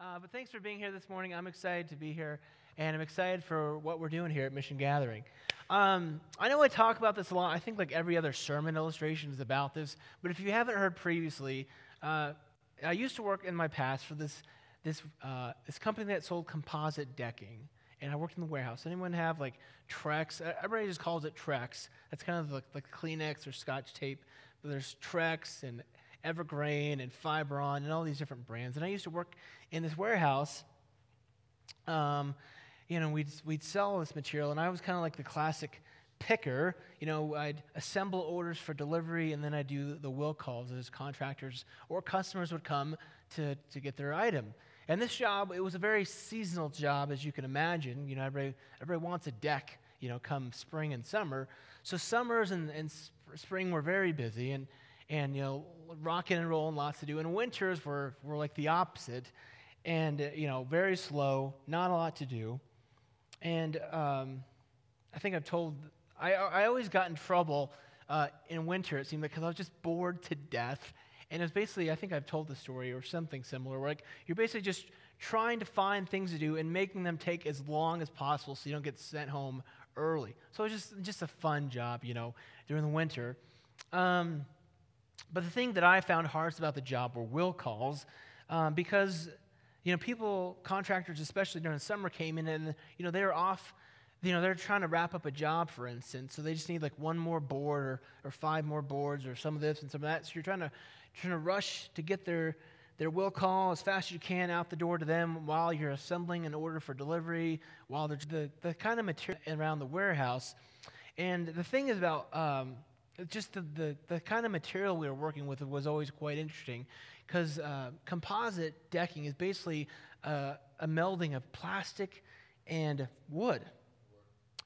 Uh, but thanks for being here this morning. I'm excited to be here, and I'm excited for what we're doing here at Mission Gathering. Um, I know I talk about this a lot. I think like every other sermon illustration is about this. But if you haven't heard previously, uh, I used to work in my past for this this uh, this company that sold composite decking, and I worked in the warehouse. Anyone have like Trex? Everybody just calls it Trex. That's kind of like, like Kleenex or Scotch tape. But there's Trex and Evergreen and Fiberon and all these different brands. And I used to work in this warehouse. Um, you know, we'd, we'd sell this material, and I was kind of like the classic picker. You know, I'd assemble orders for delivery, and then I'd do the will calls as contractors or customers would come to, to get their item. And this job, it was a very seasonal job, as you can imagine. You know, everybody, everybody wants a deck, you know, come spring and summer. So summers and, and spring were very busy, and, and you know, rocking and rolling, lots to do. And winters were, were like the opposite, and, you know, very slow, not a lot to do. And um, I think I've told, I, I always got in trouble uh, in winter, it seemed like, because I was just bored to death and it's basically, I think I've told the story or something similar, where like you're basically just trying to find things to do and making them take as long as possible so you don't get sent home early. So it's just, just a fun job, you know, during the winter. Um, but the thing that I found hardest about the job were will calls um, because, you know, people, contractors, especially during the summer, came in and, you know, they were off you know, they're trying to wrap up a job, for instance, so they just need like one more board or, or five more boards or some of this and some of that. So you're trying to trying to rush to get their, their will call as fast as you can out the door to them while you're assembling an order for delivery, while the, the kind of material around the warehouse. And the thing is about um, just the, the, the, kind of material we were working with was always quite interesting because uh, composite decking is basically uh, a melding of plastic and wood.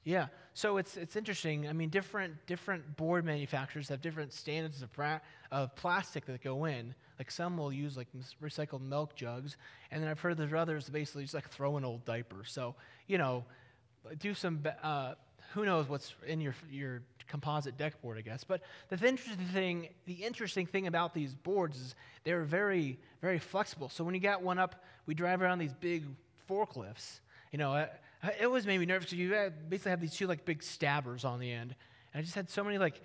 Yeah, so it's, it's interesting. I mean, different, different board manufacturers have different standards of, pra- of plastic that go in. Like some will use like recycled milk jugs, and then I've heard there's others basically just like throw in old diapers. So, you know, do some, uh, who knows what's in your, your composite deck board, I guess. But the interesting thing, the interesting thing about these boards is they're very, very flexible. So when you got one up, we drive around these big forklifts. You know, it always made me nervous because you basically have these two like big stabbers on the end. And I just had so many like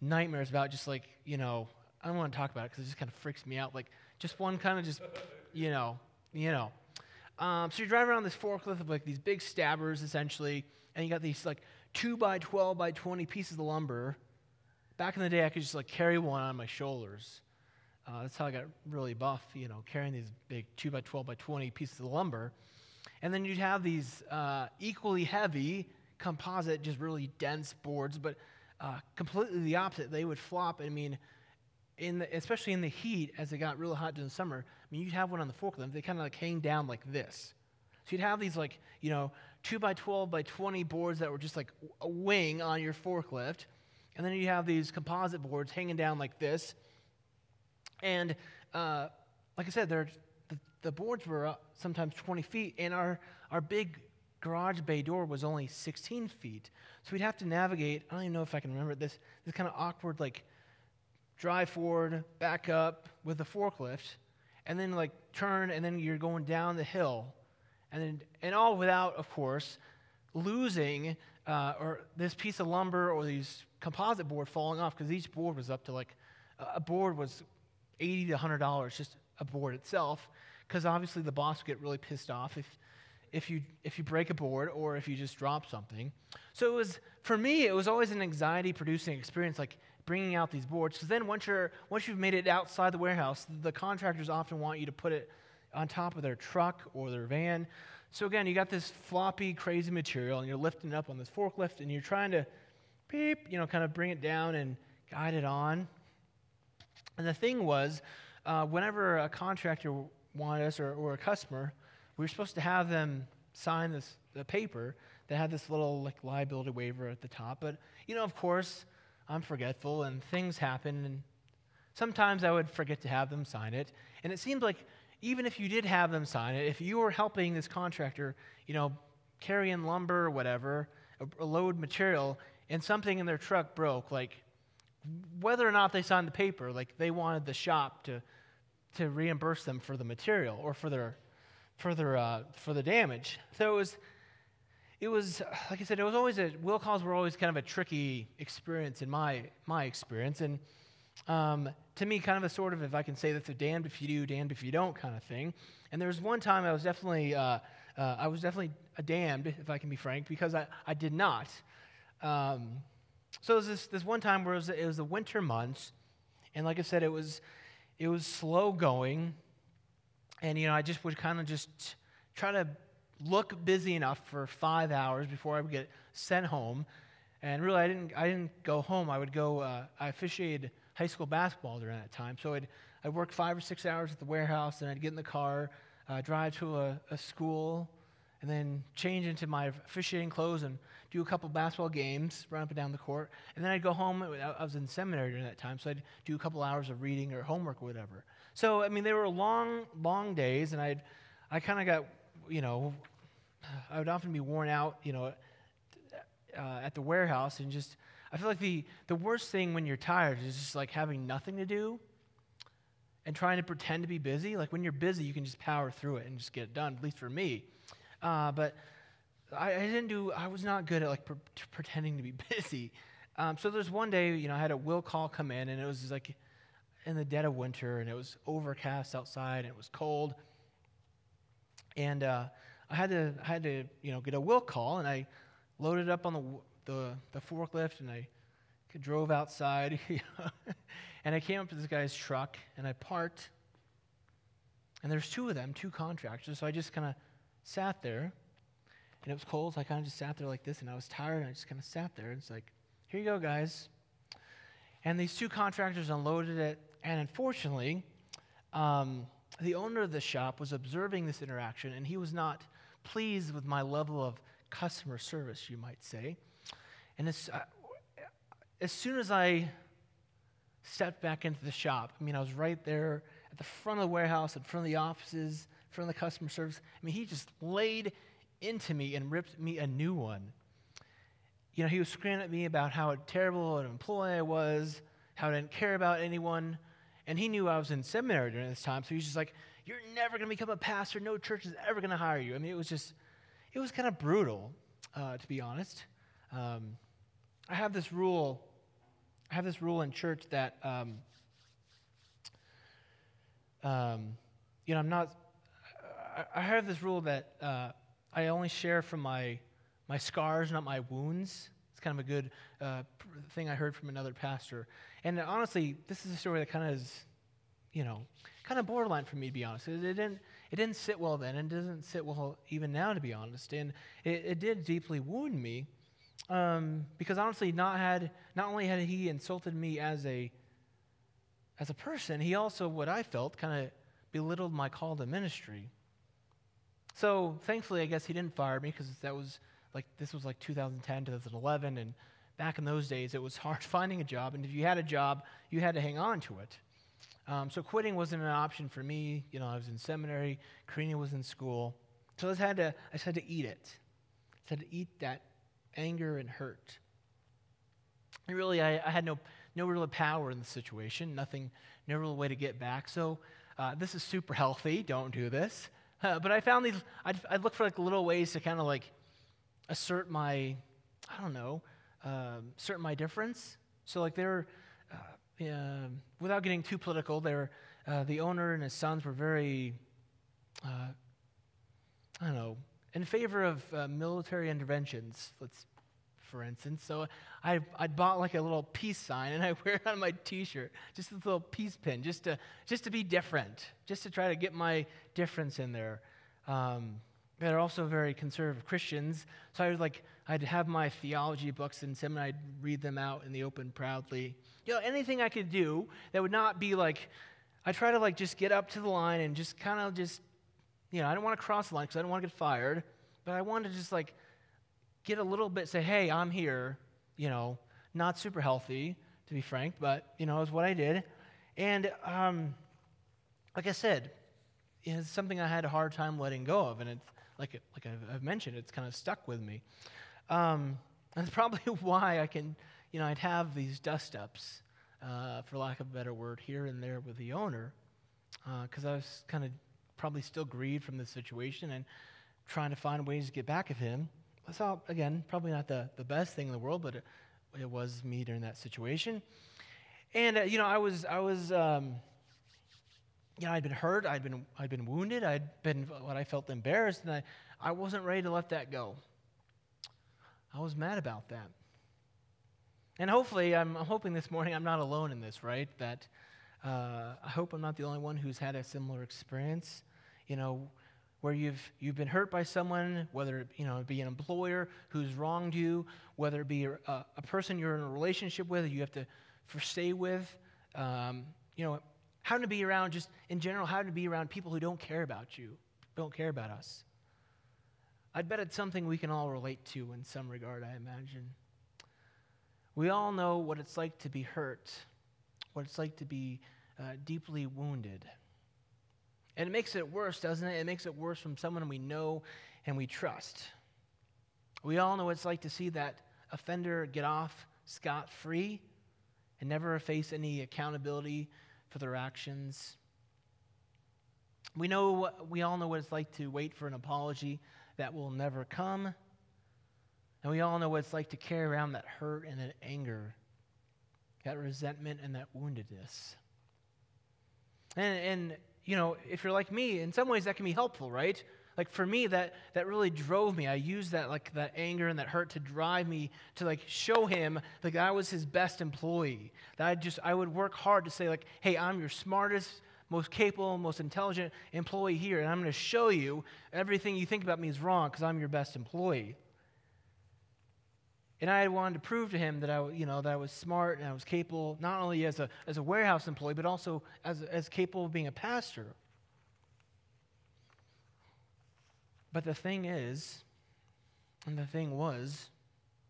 nightmares about just like, you know, I don't want to talk about it because it just kind of freaks me out. Like just one kind of just, you know, you know. Um, so you're driving around this forklift of like these big stabbers essentially, and you got these like two by 12 by 20 pieces of lumber. Back in the day, I could just like carry one on my shoulders. Uh, that's how I got really buff, you know, carrying these big two by 12 by 20 pieces of lumber. And then you'd have these uh, equally heavy composite, just really dense boards, but uh, completely the opposite. They would flop. I mean, in the, especially in the heat, as it got really hot during the summer. I mean, you'd have one on the forklift. They kind of like hang down like this. So you'd have these like you know two by twelve by twenty boards that were just like a wing on your forklift, and then you have these composite boards hanging down like this. And uh, like I said, they're the boards were sometimes 20 feet, and our, our big garage bay door was only 16 feet. So we'd have to navigate, I don't even know if I can remember this, this kind of awkward, like, drive forward, back up with the forklift, and then, like, turn, and then you're going down the hill. And, and all without, of course, losing uh, or this piece of lumber or these composite board falling off because each board was up to like a board was 80 to 100 dollars just a board itself because obviously the boss would get really pissed off if, if, you, if you break a board or if you just drop something. So it was, for me, it was always an anxiety producing experience, like bringing out these boards. Because then once, you're, once you've made it outside the warehouse, the contractors often want you to put it on top of their truck or their van. So again, you got this floppy, crazy material, and you're lifting it up on this forklift, and you're trying to beep, you know, kind of bring it down and guide it on. And the thing was, uh, whenever a contractor wanted us, or, or a customer, we were supposed to have them sign this the paper that had this little like liability waiver at the top. But you know, of course, I'm forgetful and things happen, and sometimes I would forget to have them sign it. And it seemed like even if you did have them sign it, if you were helping this contractor, you know, carry in lumber or whatever, a, a load material, and something in their truck broke, like whether or not they signed the paper, like they wanted the shop to to reimburse them for the material or for their for the uh, for the damage. So it was it was like I said, it was always a will calls were always kind of a tricky experience in my my experience, and um, to me, kind of a sort of if I can say that's a damned if you do, damned if you don't kind of thing. And there was one time I was definitely uh, uh, I was definitely damned if I can be frank because I, I did not. Um, so was this this one time where it was, it was the winter months, and like I said, it was it was slow going, and you know I just would kind of just try to look busy enough for five hours before I would get sent home. And really, I didn't, I didn't go home. I would go, uh, I officiated high school basketball during that time. So I'd, I'd work five or six hours at the warehouse, and I'd get in the car, uh, drive to a, a school, and then change into my officiating clothes and do a couple basketball games, run up and down the court. And then I'd go home. I was in seminary during that time, so I'd do a couple hours of reading or homework or whatever. So, I mean, they were long, long days, and I'd, I kind of got, you know, I would often be worn out, you know, uh, at the warehouse and just, I feel like the, the worst thing when you're tired is just like having nothing to do and trying to pretend to be busy. Like when you're busy, you can just power through it and just get it done, at least for me. Uh, but I, I, didn't do, I was not good at like pre- pretending to be busy. Um, so there's one day, you know, I had a will call come in and it was like in the dead of winter and it was overcast outside and it was cold. And, uh, I had to, I had to, you know, get a will call, and I loaded up on the, the, the forklift, and I drove outside, and I came up to this guy's truck, and I parked, and there's two of them, two contractors, so I just kind of sat there, and it was cold, so I kind of just sat there like this, and I was tired, and I just kind of sat there, and it's like, here you go, guys. And these two contractors unloaded it, and unfortunately, um, the owner of the shop was observing this interaction, and he was not pleased with my level of customer service, you might say. And as, uh, as soon as I stepped back into the shop, I mean, I was right there at the front of the warehouse, in front of the offices, in front of the customer service. I mean, he just laid into me and ripped me a new one. You know, he was screaming at me about how terrible an employee I was, how I didn't care about anyone. And he knew I was in seminary during this time, so he's just like, you're never going to become a pastor. No church is ever going to hire you. I mean, it was just, it was kind of brutal, uh, to be honest. Um, I have this rule. I have this rule in church that, um, um, you know, I'm not. I, have this rule that uh, I only share from my my scars, not my wounds. It's kind of a good uh, thing I heard from another pastor. And honestly, this is a story that kind of is, you know, kind of borderline for me, to be honest. It, it, didn't, it didn't sit well then, and doesn't sit well even now, to be honest. And it, it did deeply wound me um, because honestly, not, had, not only had he insulted me as a, as a person, he also, what I felt, kind of belittled my call to ministry. So thankfully, I guess he didn't fire me because that was like this was like 2010, 2011, and back in those days, it was hard finding a job, and if you had a job, you had to hang on to it. Um, so quitting wasn't an option for me. You know, I was in seminary. Karina was in school. So I just had to, I just had to eat it. I had to eat that anger and hurt. And really, I, I had no, no real power in the situation. Nothing, no real way to get back. So uh, this is super healthy. Don't do this. Uh, but I found these. I'd, I'd look for like little ways to kind of like assert my, I don't know, um, assert my difference. So like there uh, without getting too political, they're uh, the owner and his sons were very, uh, I don't know, in favor of uh, military interventions, let's, for instance. So I, I bought like a little peace sign and I wear it on my t-shirt, just a little peace pin, just to, just to be different, just to try to get my difference in there. Um, they're also very conservative Christians, so I would like I'd have my theology books and some I'd read them out in the open proudly you know, anything I could do that would not be like, I try to like just get up to the line and just kind of just, you know, I don't want to cross the line because I don't want to get fired, but I want to just like get a little bit, say, hey, I'm here, you know, not super healthy, to be frank, but, you know, is what I did. And um, like I said, it's something I had a hard time letting go of, and it's like like I've mentioned, it's kind of stuck with me. Um, it's probably why I can you know, I'd have these dust ups, uh, for lack of a better word, here and there with the owner, because uh, I was kind of probably still grieved from the situation and trying to find ways to get back at him. That's all, again, probably not the, the best thing in the world, but it, it was me during that situation. And, uh, you know, I was, I was, um, you know, I'd been hurt, I'd been, I'd been wounded, I'd been what I felt embarrassed, and I, I wasn't ready to let that go. I was mad about that. And hopefully, I'm, I'm hoping this morning I'm not alone in this, right? That uh, I hope I'm not the only one who's had a similar experience, you know, where you've, you've been hurt by someone, whether it you know, be an employer who's wronged you, whether it be a, a person you're in a relationship with, you have to stay with, um, you know, how to be around, just in general, how to be around people who don't care about you, don't care about us. I'd bet it's something we can all relate to in some regard, I imagine. We all know what it's like to be hurt, what it's like to be uh, deeply wounded. And it makes it worse, doesn't it? It makes it worse from someone we know and we trust. We all know what it's like to see that offender get off scot free and never face any accountability for their actions. We know we all know what it's like to wait for an apology that will never come. And we all know what it's like to carry around that hurt and that anger, that resentment and that woundedness. And, and, you know, if you're like me, in some ways that can be helpful, right? Like for me, that, that really drove me. I used that, like, that anger and that hurt to drive me to, like, show him, like, I was his best employee. That I just, I would work hard to say, like, hey, I'm your smartest, most capable, most intelligent employee here, and I'm going to show you everything you think about me is wrong because I'm your best employee. And I had wanted to prove to him that I, you know, that I was smart and I was capable, not only as a, as a warehouse employee, but also as, as capable of being a pastor. But the thing is, and the thing was,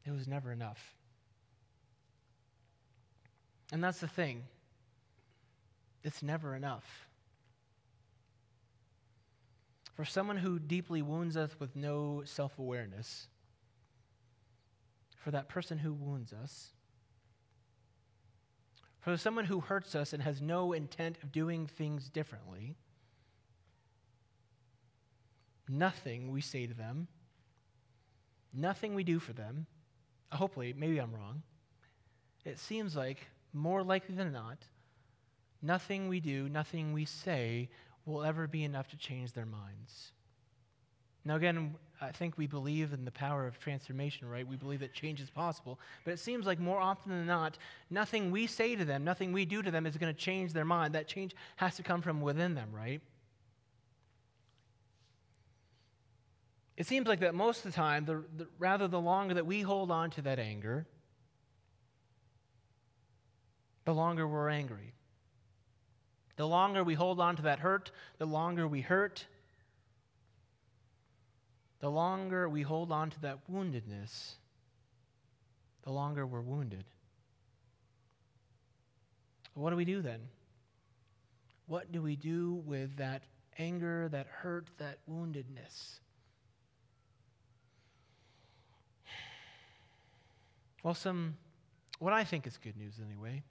it was never enough. And that's the thing. It's never enough. For someone who deeply wounds us with no self awareness, for that person who wounds us, for someone who hurts us and has no intent of doing things differently, nothing we say to them, nothing we do for them, hopefully, maybe I'm wrong, it seems like more likely than not, nothing we do, nothing we say will ever be enough to change their minds. Now, again, I think we believe in the power of transformation, right? We believe that change is possible. But it seems like more often than not, nothing we say to them, nothing we do to them is going to change their mind. That change has to come from within them, right? It seems like that most of the time, the, the, rather the longer that we hold on to that anger, the longer we're angry. The longer we hold on to that hurt, the longer we hurt, the longer we hold on to that woundedness, the longer we're wounded. What do we do then? What do we do with that anger, that hurt, that woundedness? Well, some, what I think is good news anyway.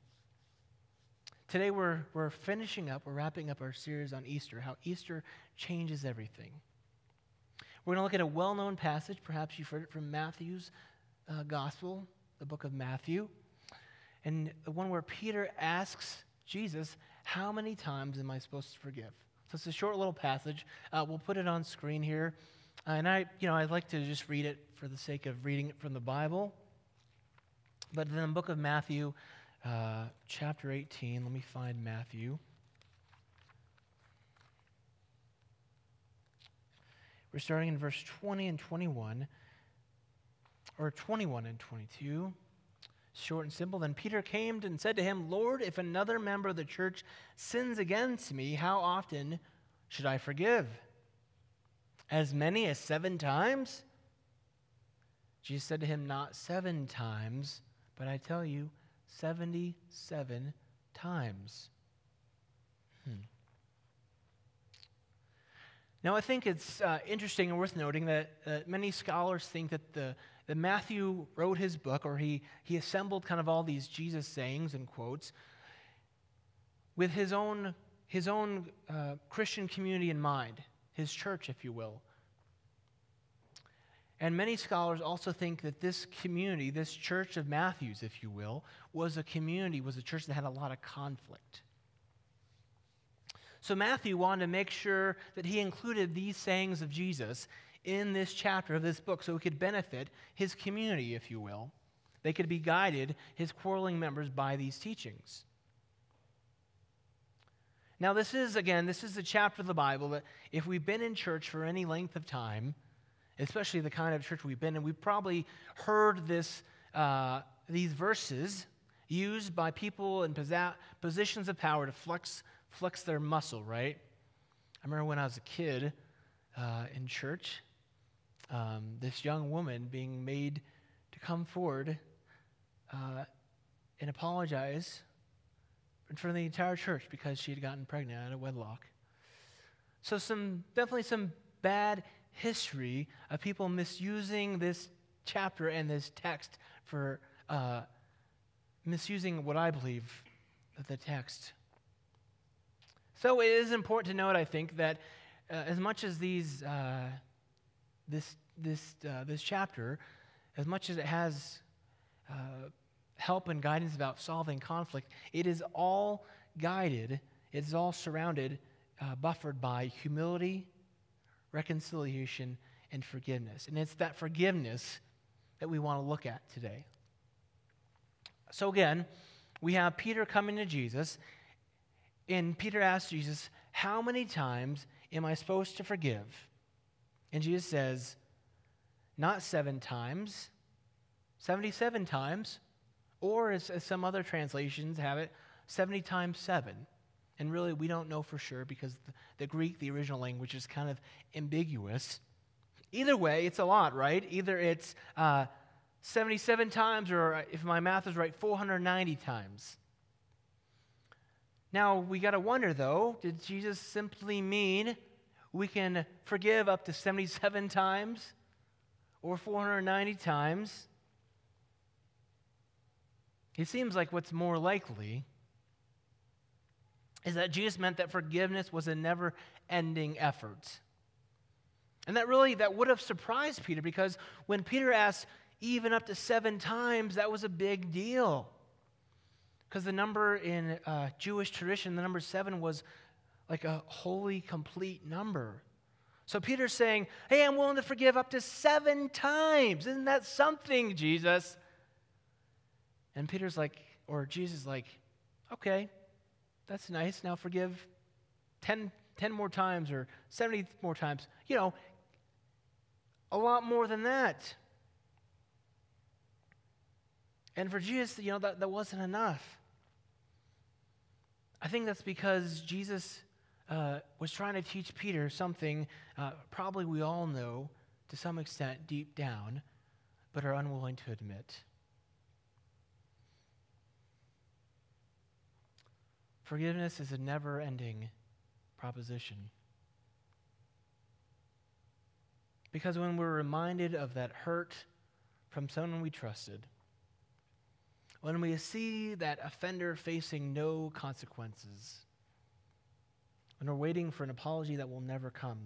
Today we're, we're finishing up, we're wrapping up our series on Easter, how Easter changes everything. We're going to look at a well known passage. Perhaps you've heard it from Matthew's uh, gospel, the book of Matthew. And the one where Peter asks Jesus, How many times am I supposed to forgive? So it's a short little passage. Uh, we'll put it on screen here. Uh, and I, you know, I'd like to just read it for the sake of reading it from the Bible. But in the book of Matthew, uh, chapter 18, let me find Matthew. We're starting in verse 20 and 21, or 21 and 22. Short and simple. Then Peter came and said to him, Lord, if another member of the church sins against me, how often should I forgive? As many as seven times? Jesus said to him, Not seven times, but I tell you, 77 times. Now, I think it's uh, interesting and worth noting that uh, many scholars think that, the, that Matthew wrote his book, or he, he assembled kind of all these Jesus sayings and quotes, with his own his own uh, Christian community in mind, his church, if you will. And many scholars also think that this community, this church of Matthew's, if you will, was a community, was a church that had a lot of conflict. So Matthew wanted to make sure that he included these sayings of Jesus in this chapter of this book so it could benefit his community, if you will. They could be guided, his quarreling members, by these teachings. Now, this is, again, this is a chapter of the Bible that if we've been in church for any length of time, especially the kind of church we've been in, we've probably heard this, uh, these verses used by people in positions of power to flex, flex their muscle, right? I remember when I was a kid uh, in church, um, this young woman being made to come forward uh, and apologize in front of the entire church because she had gotten pregnant out of wedlock. So, some definitely some bad history of people misusing this chapter and this text for uh, misusing what I believe that the text. So, it is important to note, I think, that uh, as much as these, uh, this, this, uh, this chapter, as much as it has uh, help and guidance about solving conflict, it is all guided, it is all surrounded, uh, buffered by humility, reconciliation, and forgiveness. And it's that forgiveness that we want to look at today. So, again, we have Peter coming to Jesus, and Peter asks Jesus, How many times am I supposed to forgive? And Jesus says, Not seven times, 77 times, or, as, as some other translations have it, 70 times 7. And really, we don't know for sure because the, the Greek, the original language, is kind of ambiguous. Either way, it's a lot, right? Either it's uh, 77 times, or uh, if my math is right, 490 times. Now, we got to wonder though, did Jesus simply mean we can forgive up to 77 times or 490 times? It seems like what's more likely is that Jesus meant that forgiveness was a never ending effort. And that really that would have surprised Peter because when Peter asked even up to seven times, that was a big deal. Because the number in uh, Jewish tradition, the number seven was like a holy, complete number. So Peter's saying, Hey, I'm willing to forgive up to seven times. Isn't that something, Jesus? And Peter's like, or Jesus like, okay, that's nice. Now forgive 10, 10 more times or 70 more times. You know, a lot more than that. And for Jesus, you know, that, that wasn't enough. I think that's because Jesus uh, was trying to teach Peter something uh, probably we all know to some extent deep down, but are unwilling to admit. Forgiveness is a never ending proposition. Because when we're reminded of that hurt from someone we trusted, when we see that offender facing no consequences, when we're waiting for an apology that will never come,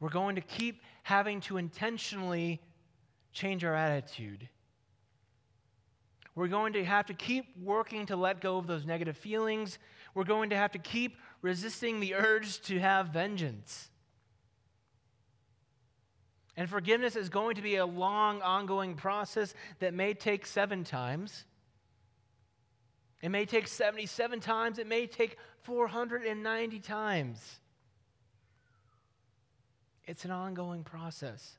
we're going to keep having to intentionally change our attitude we're going to have to keep working to let go of those negative feelings. We're going to have to keep resisting the urge to have vengeance. And forgiveness is going to be a long, ongoing process that may take seven times. It may take 77 times. It may take 490 times. It's an ongoing process.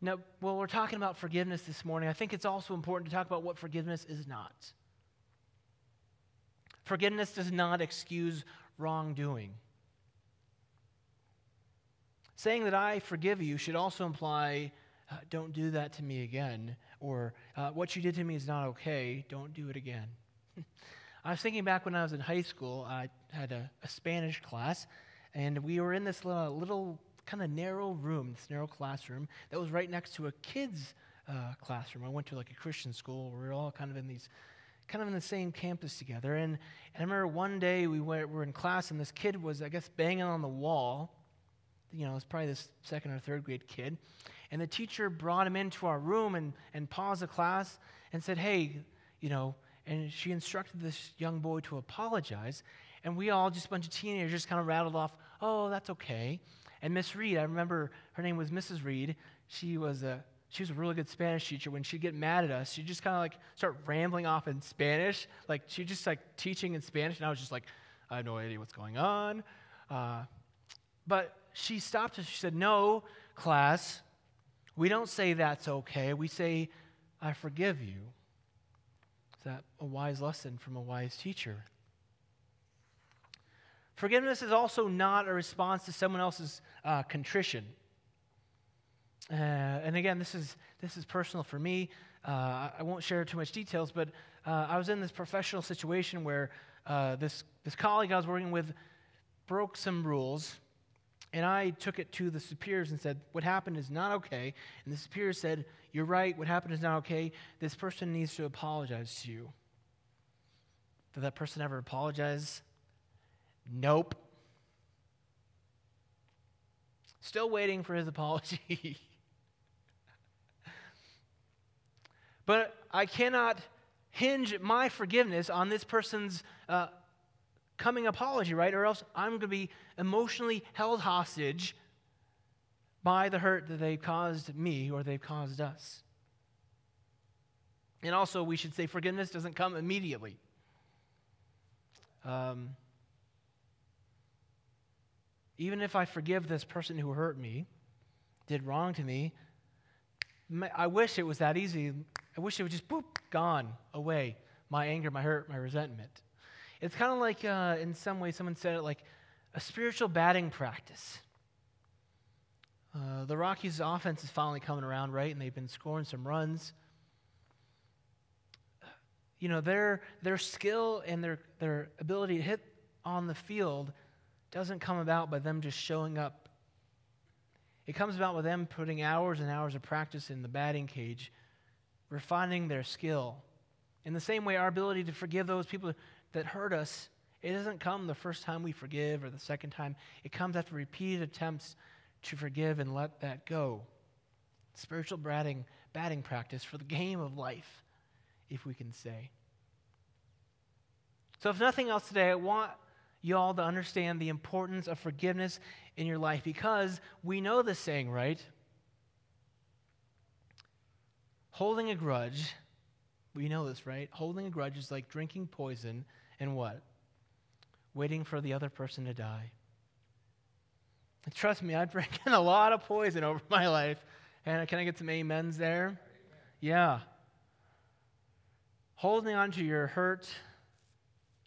Now, while we're talking about forgiveness this morning, I think it's also important to talk about what forgiveness is not. Forgiveness does not excuse wrongdoing. Saying that I forgive you should also imply, uh, don't do that to me again, or uh, what you did to me is not okay, don't do it again. I was thinking back when I was in high school, I had a, a Spanish class, and we were in this little, little kind of narrow room, this narrow classroom that was right next to a kid's uh, classroom. I went to like a Christian school we were all kind of in these kind of in the same campus together. And, and I remember one day we were, were in class, and this kid was, I guess, banging on the wall. You know, it was probably this second or third grade kid. And the teacher brought him into our room and, and paused the class and said, Hey, you know, and she instructed this young boy to apologize. And we all, just a bunch of teenagers, just kind of rattled off, Oh, that's okay. And Miss Reed, I remember her name was Mrs. Reed. She was a she was a really good Spanish teacher. When she'd get mad at us, she'd just kind of like start rambling off in Spanish. Like she just like teaching in Spanish, and I was just like, I have no idea what's going on. Uh, but she stopped us. She said, No, class, we don't say that's okay. We say, I forgive you. Is that a wise lesson from a wise teacher? Forgiveness is also not a response to someone else's uh, contrition. Uh, and again, this is, this is personal for me. Uh, I won't share too much details, but uh, I was in this professional situation where uh, this, this colleague I was working with broke some rules, and I took it to the superiors and said, What happened is not okay. And the superiors said, You're right, what happened is not okay. This person needs to apologize to you. Did that person ever apologize? Nope. Still waiting for his apology. But I cannot hinge my forgiveness on this person's uh, coming apology, right? Or else I'm going to be emotionally held hostage by the hurt that they caused me or they've caused us. And also, we should say forgiveness doesn't come immediately. Um, even if I forgive this person who hurt me, did wrong to me, I wish it was that easy. I wish it was just boop, gone, away. My anger, my hurt, my resentment. It's kind of like, uh, in some way, someone said it like a spiritual batting practice. Uh, the Rockies' offense is finally coming around, right? And they've been scoring some runs. You know, their, their skill and their, their ability to hit on the field doesn't come about by them just showing up it comes about with them putting hours and hours of practice in the batting cage, refining their skill. In the same way, our ability to forgive those people that hurt us, it doesn't come the first time we forgive or the second time. It comes after repeated attempts to forgive and let that go. Spiritual batting, batting practice for the game of life, if we can say. So, if nothing else today, I want you all to understand the importance of forgiveness in your life because we know this saying, right? Holding a grudge, we know this, right? Holding a grudge is like drinking poison and what? Waiting for the other person to die. And trust me, I've drinking a lot of poison over my life. And can I get some amens there? Amen. Yeah. Holding on to your hurt,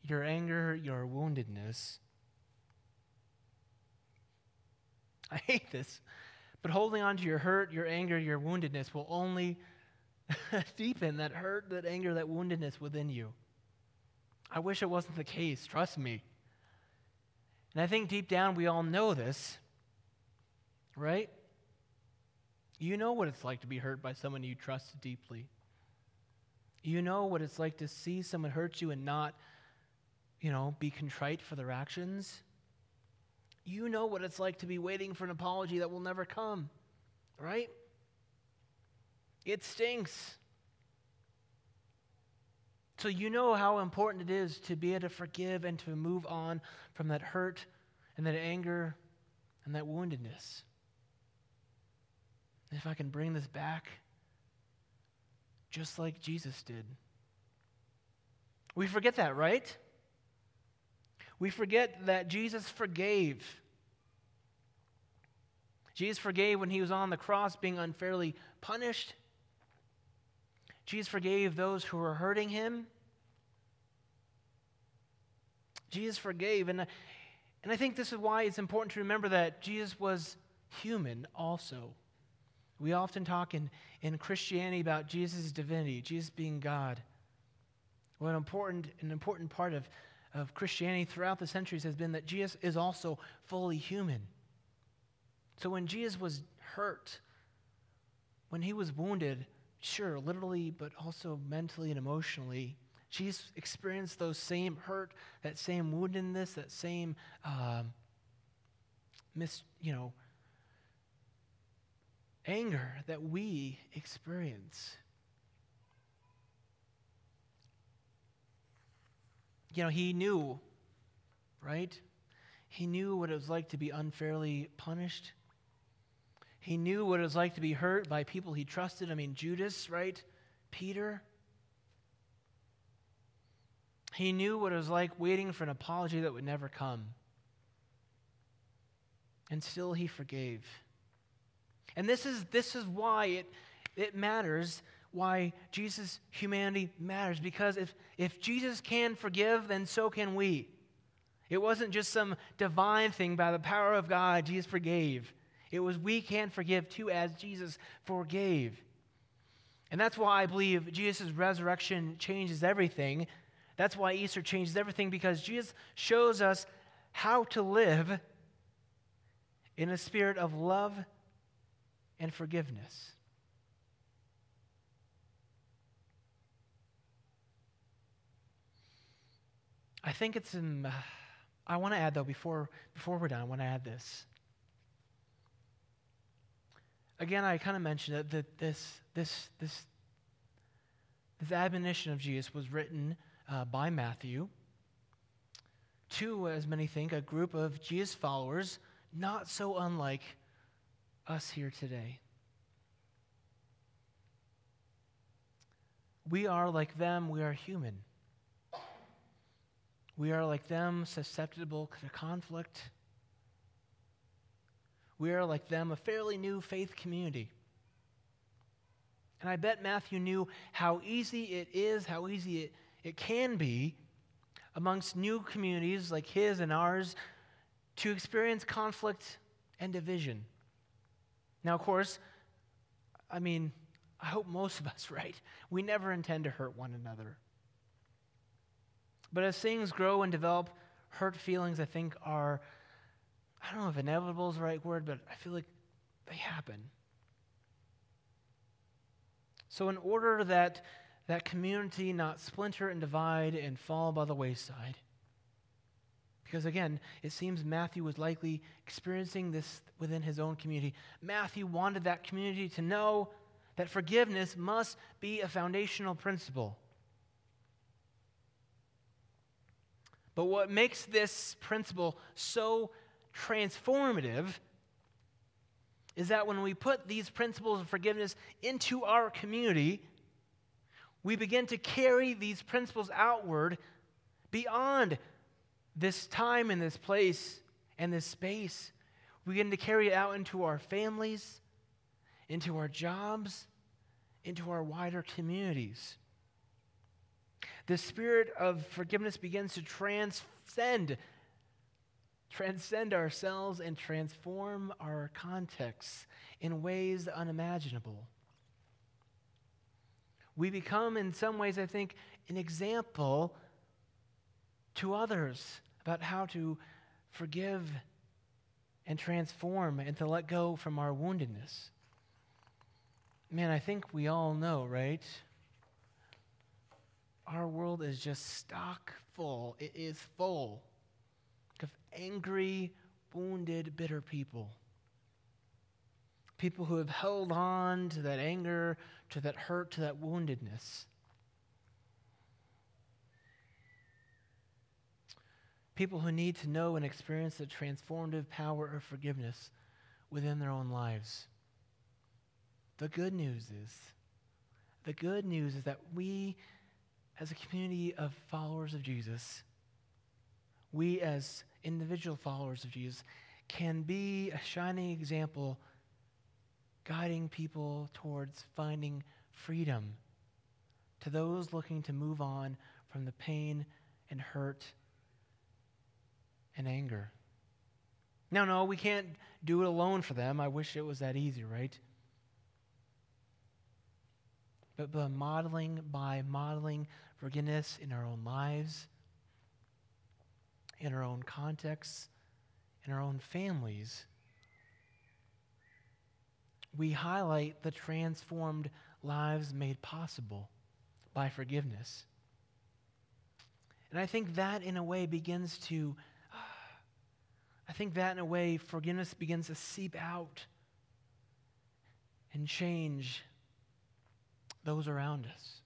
your anger, your woundedness. I hate this. But holding on to your hurt, your anger, your woundedness will only deepen that hurt, that anger, that woundedness within you. I wish it wasn't the case, trust me. And I think deep down we all know this, right? You know what it's like to be hurt by someone you trust deeply. You know what it's like to see someone hurt you and not you know, be contrite for their actions. You know what it's like to be waiting for an apology that will never come, right? It stinks. So you know how important it is to be able to forgive and to move on from that hurt and that anger and that woundedness. If I can bring this back just like Jesus did. We forget that, right? we forget that Jesus forgave. Jesus forgave when he was on the cross being unfairly punished. Jesus forgave those who were hurting him. Jesus forgave. And, and I think this is why it's important to remember that Jesus was human also. We often talk in, in Christianity about Jesus' divinity, Jesus being God. Well, an important, an important part of of Christianity throughout the centuries has been that Jesus is also fully human. So when Jesus was hurt, when he was wounded, sure, literally, but also mentally and emotionally, She's experienced those same hurt, that same woundedness, that same um, mis, you know, anger that we experience. You know, he knew, right? He knew what it was like to be unfairly punished. He knew what it was like to be hurt by people he trusted. I mean, Judas, right? Peter. He knew what it was like waiting for an apology that would never come. And still he forgave. And this is, this is why it, it matters, why Jesus' humanity matters. Because if, if Jesus can forgive, then so can we. It wasn't just some divine thing by the power of God, Jesus forgave. It was we can forgive too, as Jesus forgave. And that's why I believe Jesus' resurrection changes everything. That's why Easter changes everything, because Jesus shows us how to live in a spirit of love and forgiveness. I think it's in, uh, I want to add though before before we're done, I want to add this. Again, I kind of mentioned that this this this this admonition of Jesus was written uh, by Matthew to, as many think, a group of Jesus followers, not so unlike us here today. We are like them, we are human. We are like them, susceptible to conflict. We are like them, a fairly new faith community. And I bet Matthew knew how easy it is, how easy it, it can be amongst new communities like his and ours to experience conflict and division. Now, of course, I mean, I hope most of us, right? We never intend to hurt one another. But as things grow and develop, hurt feelings, I think, are, I don't know if inevitable is the right word, but I feel like they happen. So, in order that that community not splinter and divide and fall by the wayside, because again, it seems Matthew was likely experiencing this within his own community. Matthew wanted that community to know that forgiveness must be a foundational principle. But what makes this principle so transformative is that when we put these principles of forgiveness into our community, we begin to carry these principles outward beyond this time and this place and this space. We begin to carry it out into our families, into our jobs, into our wider communities. The spirit of forgiveness begins to transcend transcend ourselves and transform our contexts in ways unimaginable. We become, in some ways, I think, an example to others about how to forgive and transform and to let go from our woundedness. Man, I think we all know, right? Our world is just stock full. It is full of angry, wounded, bitter people. People who have held on to that anger, to that hurt, to that woundedness. People who need to know and experience the transformative power of forgiveness within their own lives. The good news is, the good news is that we, as a community of followers of Jesus, we as individual followers of Jesus, can be a shining example guiding people towards finding freedom to those looking to move on from the pain and hurt and anger. Now, no, we can't do it alone for them. I wish it was that easy, right? But by modeling, by modeling forgiveness in our own lives, in our own contexts, in our own families, we highlight the transformed lives made possible by forgiveness. And I think that, in a way, begins to, I think that, in a way, forgiveness begins to seep out and change those around us.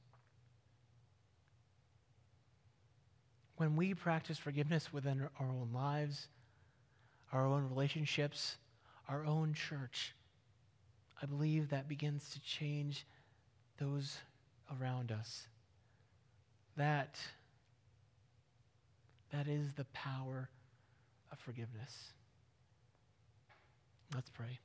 When we practice forgiveness within our own lives, our own relationships, our own church, I believe that begins to change those around us. That, that is the power of forgiveness. Let's pray.